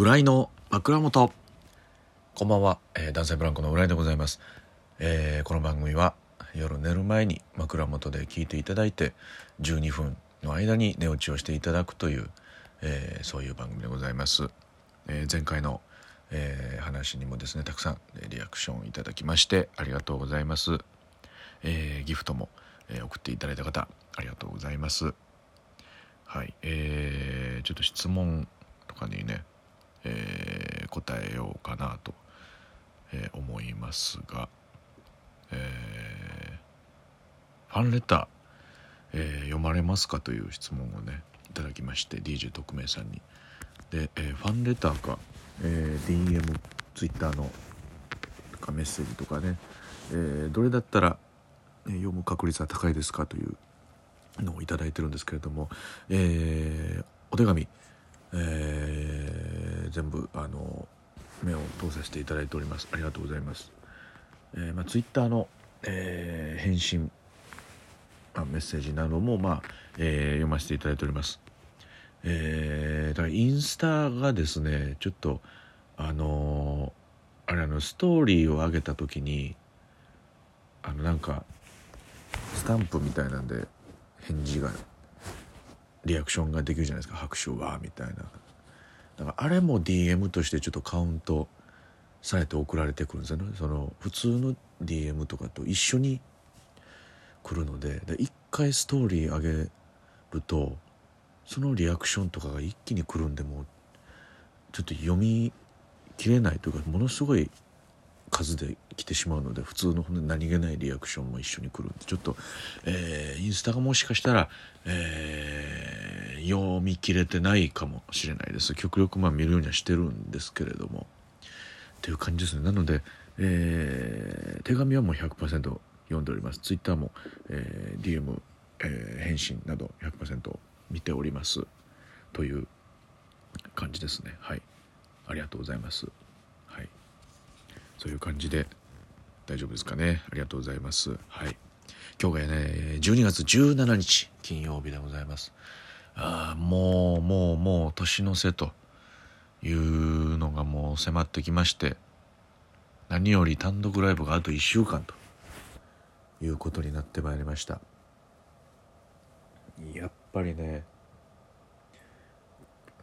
浦井の枕元。こんばんは、えー男性ブランコの浦井でございます、えーこの番組は夜寝る前に枕元で聞いていただいて12分の間に寝落ちをしていただくという、えーそういう番組でございます、えー前回の、えー話にもですねたくさんリアクションいただきましてありがとうございます、えーギフトも、えー送っていただいた方ありがとうございます。はい。えーちょっと質問とかにね、えー答えようかなと、えー思いますが、えーファンレター、えー読まれますかという質問をねいただきまして DJ 特命さんに。で、えーファンレターか、えー DM ツイッターのとかメッセージとかね、えーどれだったら、読む確率は高いですかというのをいただいてるんですけれども、えーお手紙、えー全部あの目を通させていただいております。ありがとうございます、えーまあ、ツイッターの、えー返信、あ、メッセージなども、まあえー読ませていただいております。えーだからインスタがですねちょっとあのーあれあのストーリーを上げた時にあのなんかスタンプみたいなんで返事がリアクションができるじゃないですか拍手はみたいな。だからあれも DM としてちょっとカウントされて送られてくるんですよね。その普通の DM とかと一緒に来るので。で一回ストーリー上げるとそのリアクションとかが一気に来るんでもうちょっと読み切れないというかものすごい数で来てしまうので普通の何気ないリアクションも一緒に来るんでちょっと、えーインスタがもしかしたら、えー読み切れてないかもしれないです。極力まあ見るようにはしてるんですけれども。っていう感じですね。なので、えー手紙はもう100%読んでおります。ツイッターも、え DM、え返信など100%見ております。という感じですね。はい。ありがとうございます。そういう感じで大丈夫ですかね。ありがとうございます。はい。今日がね12月17日金曜日でございます。あーもうもうもう年の瀬というのがもう迫ってきまして何より単独ライブがあと1週間ということになってまいりました。やっぱりね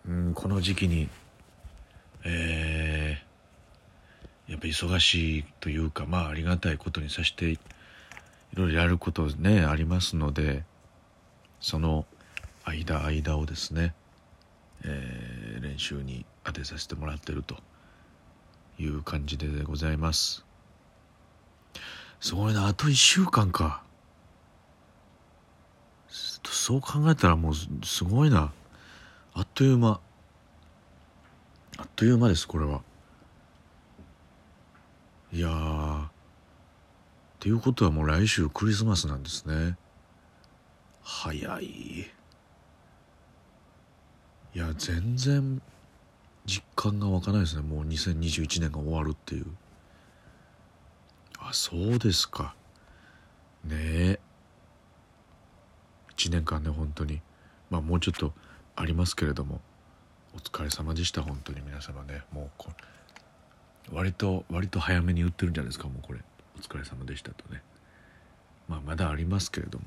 うんこの時期にえーやっぱ忙しいというかまあありがたいことにさせていろいろやることねありますのでその間間をですね、えー練習に当てさせてもらってるという感じでございます。すごいなあと1週間か。そう考えたらもうすごいな。あっという間。あっという間ですこれは。いやー。っていうことはもう来週クリスマスなんですね。早い。いや全然実感が湧かないですね。もう2021年が終わるっていう。あそうですか。ねえ。1年間ね本当に。まあもうちょっとありますけれども。お疲れ様でした本当に。皆様ね。もうこ割と割と早めに言ってるんじゃないですかもうこれ。お疲れ様でしたとね。まあまだありますけれども。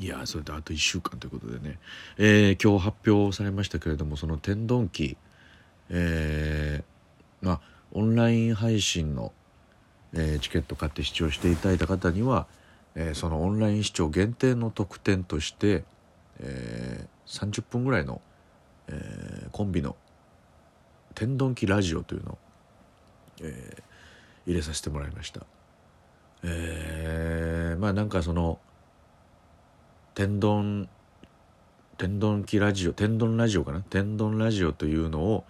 いやそれであと1週間ということでね、えー今日発表されましたけれどもその天丼機えーまあオンライン配信の、えーチケット買って視聴していただいた方には、えーそのオンライン視聴限定の特典として、えー30分ぐらいの、えーコンビの「天丼機ラジオ」というのを、えー入れさせてもらいました。えーまあなんかその天丼天丼機ラジオ天丼ラジオかな？天丼ラジオというのを、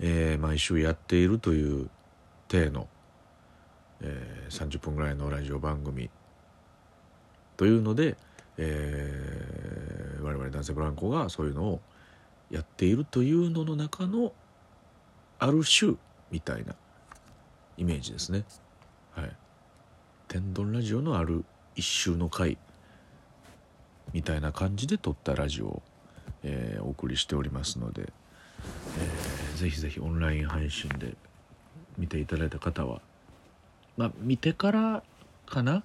えー毎週やっているという体の、えー30分ぐらいのラジオ番組。というので、えー我々男性ブランコがそういうのをやっているというのの中のある種みたいなイメージですね。はい。天丼ラジオのある一周の回みたいな感じで撮ったラジオを、えーお送りしておりますので、えー、ぜひぜひオンライン配信で見ていただいた方はまあ見てからかな？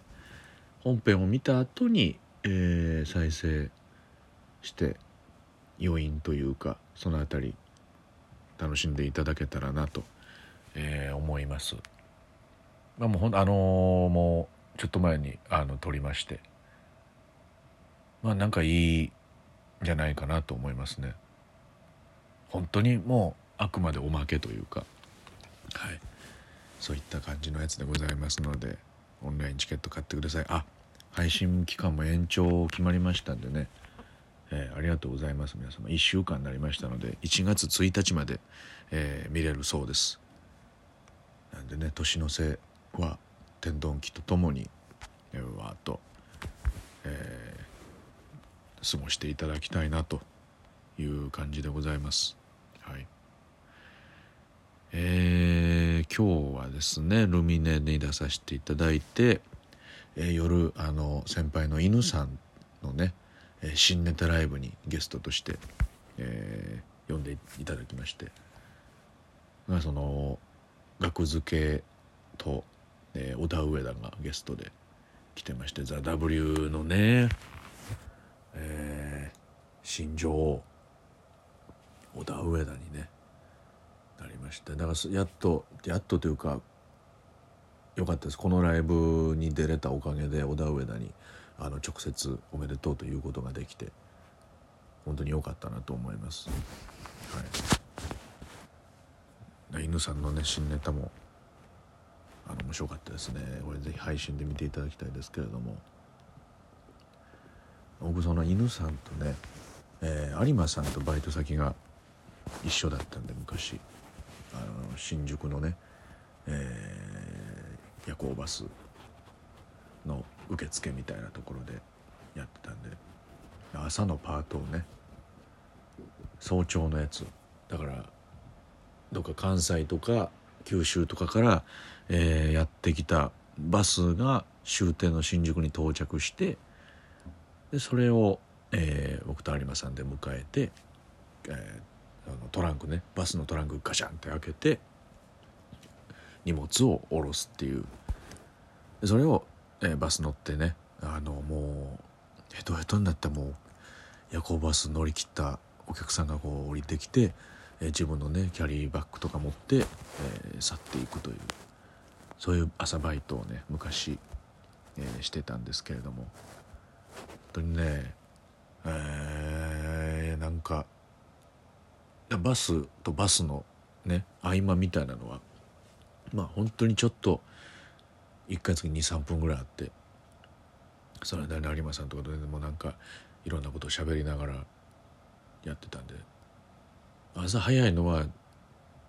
本編を見た後に、えー、再生して余韻というかその辺り楽しんでいただけたらなと、えー、思います。まあ、もうほんあのー、もうちょっと前にあの撮りまして。まあなんかいいんじゃないかなと思いますね。本当にもうあくまでおまけというか。はい。そういった感じのやつでございますのでオンラインチケット買ってください。あ配信期間も延長決まりましたんでね。えー、ありがとうございます皆様。1週間になりましたので1月1日まで、えー、見れるそうです。なんでね年の瀬は天丼機とともに、え、わーっと、えー、過ごしていただきたいなという感じでございます。はい。えー、今日はですねルミネに出させていただいて、えー、夜あの先輩の犬さんのねえー、新ネタライブにゲストとして、えー、呼んでいただきまして、まあ、その学付けと、えー、小田上田がゲストで来てまして「ザ・ w のね、えー、新女王小田上田にねなりましてだからやっとやっとというかよかったですこのライブに出れたおかげで小田上田にあの直接おめでとうということができて本当に良かったなと思います。はい、犬さんのね新ネタもあの面白かったですね。これぜひ配信で見ていただきたいですけれども。僕その犬さんとね、えー、有馬さんとバイト先が一緒だったんで昔。あの新宿のね、えー、夜行バスの受付みたいなところでやってたんで。朝のパートをね早朝のやつ。だからどっか関西とか九州とかから、えー、やってきたバスが終点の新宿に到着してでそれを、えー、僕と有馬さんで迎えて、えー、あのトランクねバスのトランクガシャンって開けて荷物を下ろすっていう。でそれをえー、バス乗ってねあのもうヘトヘトになったもう夜行バス乗り切ったお客さんがこう降りてきて、え、自分のねキャリーバッグとか持って、えー、去っていくというそういう朝バイトをね昔、えー、してたんですけれども。本当にねえー、なんかバスとバスのね合間みたいなのはまあ本当にちょっと1回月に23分ぐらいあってその間に有馬さんとかともなんかいろんなことを喋りながらやってたんで朝早いのは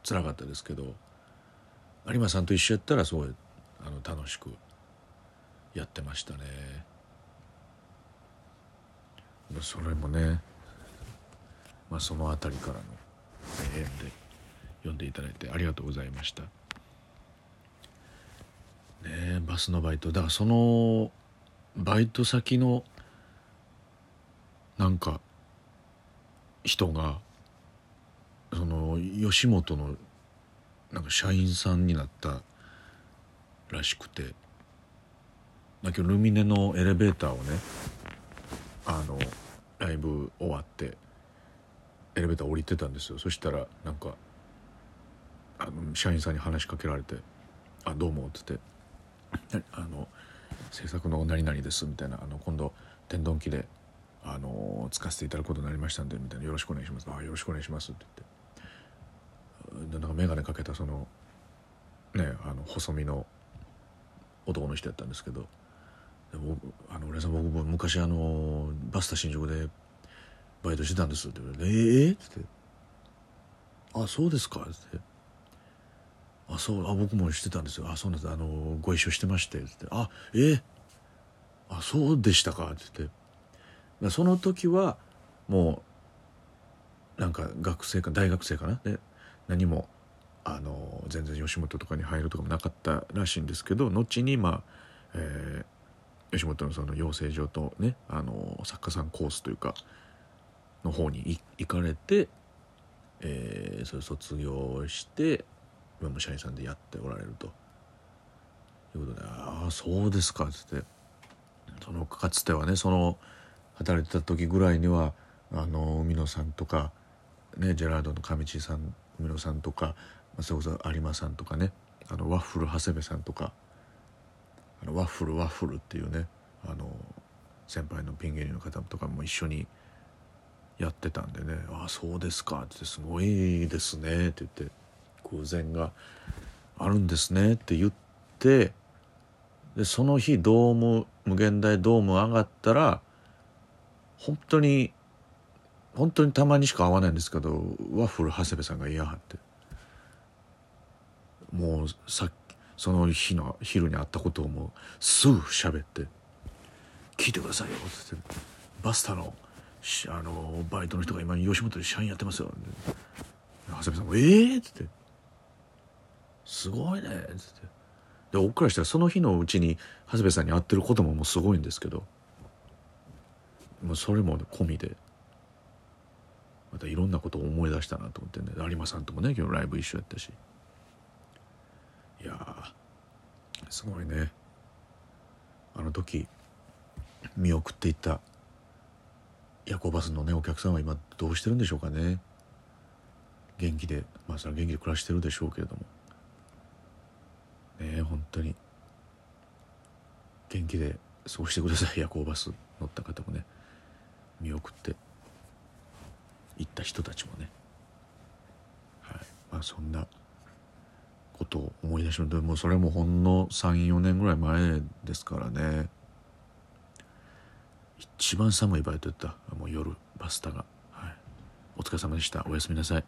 辛かったですけど有馬さんと一緒やったらすごいあの楽しくやってましたねそれもね、まあ、その辺りからの縁で読んでいただいてありがとうございました。ねバスのバイトだからそのバイト先のなんか人がその吉本のなんか社員さんになったらしくて。だけどルミネのエレベーターをねあのライブ終わってエレベーター降りてたんですよ。そしたらなんかあの社員さんに話しかけられて「あどうも」っつって。あの制作の何々ですみたいな。あの今度天丼機であの使わせていただくことになりましたんでみたいな。よろしくお願いしますあよろしくお願いしますって言って。なんか眼鏡かけたそのねあの細身の男の人やったんですけどで僕あの俺さん僕昔あのバスタ新宿でバイトしてたんですって言われて「ええー、っ?」って「あそうですか」っつってあそうあ僕もしてたんですよ。あそうなんです。あのご一緒してまして」って「あえー、あそうでしたか」って言って。その時はもうなんか学生か大学生かな。で何もあの全然吉本とかに入るとかもなかったらしいんですけど後にまあ、えー、吉本のその養成所とねあの作家さんコースというかの方に行かれて、えー、それ卒業して今も社員さんでやっておられると。いうことで「ああそうですか」っつって。そのかつてはねその働いてた時ぐらいにはあの海野さんとか、ね、ジェラードの上地さん海野さんとかそれこそ有馬さんとかねあのワッフル長谷部さんとかあのワッフルワッフルっていうねあの先輩のピン芸人の方とかも一緒にやってたんでね「ああそうですか」って「すごいですね」って言って偶然があるんですねって言ってでその日ドーム無限大ドーム上がったら本当に本当にたまにしか会わないんですけどワッフル長谷部さんがいやはって。もうさその日の昼に会ったことをもうすぐ喋って「聞いてくださいよ」っつって「バスタのあのバイトの人が今吉本で社員やってますよ」長谷部さんも「ええー!」っつって「すごいね」っつって。で僕からしたらその日のうちに長谷部さんに会ってることももうすごいんですけどもうそれも込みで。またいろんなことを思い出したなと思ってね。有馬さんともね今日ライブ一緒やったし。いやすごいね。あの時見送っていった夜行バスのねお客さんは今どうしてるんでしょうかね。元気でまあそれは元気で暮らしてるでしょうけれども。ねえ本当に。元気で過ごしてください夜行バス乗った方もね。見送って。行った人たちもね。はい。まあそんなことを思い出します。でもそれもほんの34年ぐらい前ですからね。一番寒いバイトやった。もう夜バスタが、はい、お疲れ様でした。おやすみなさい。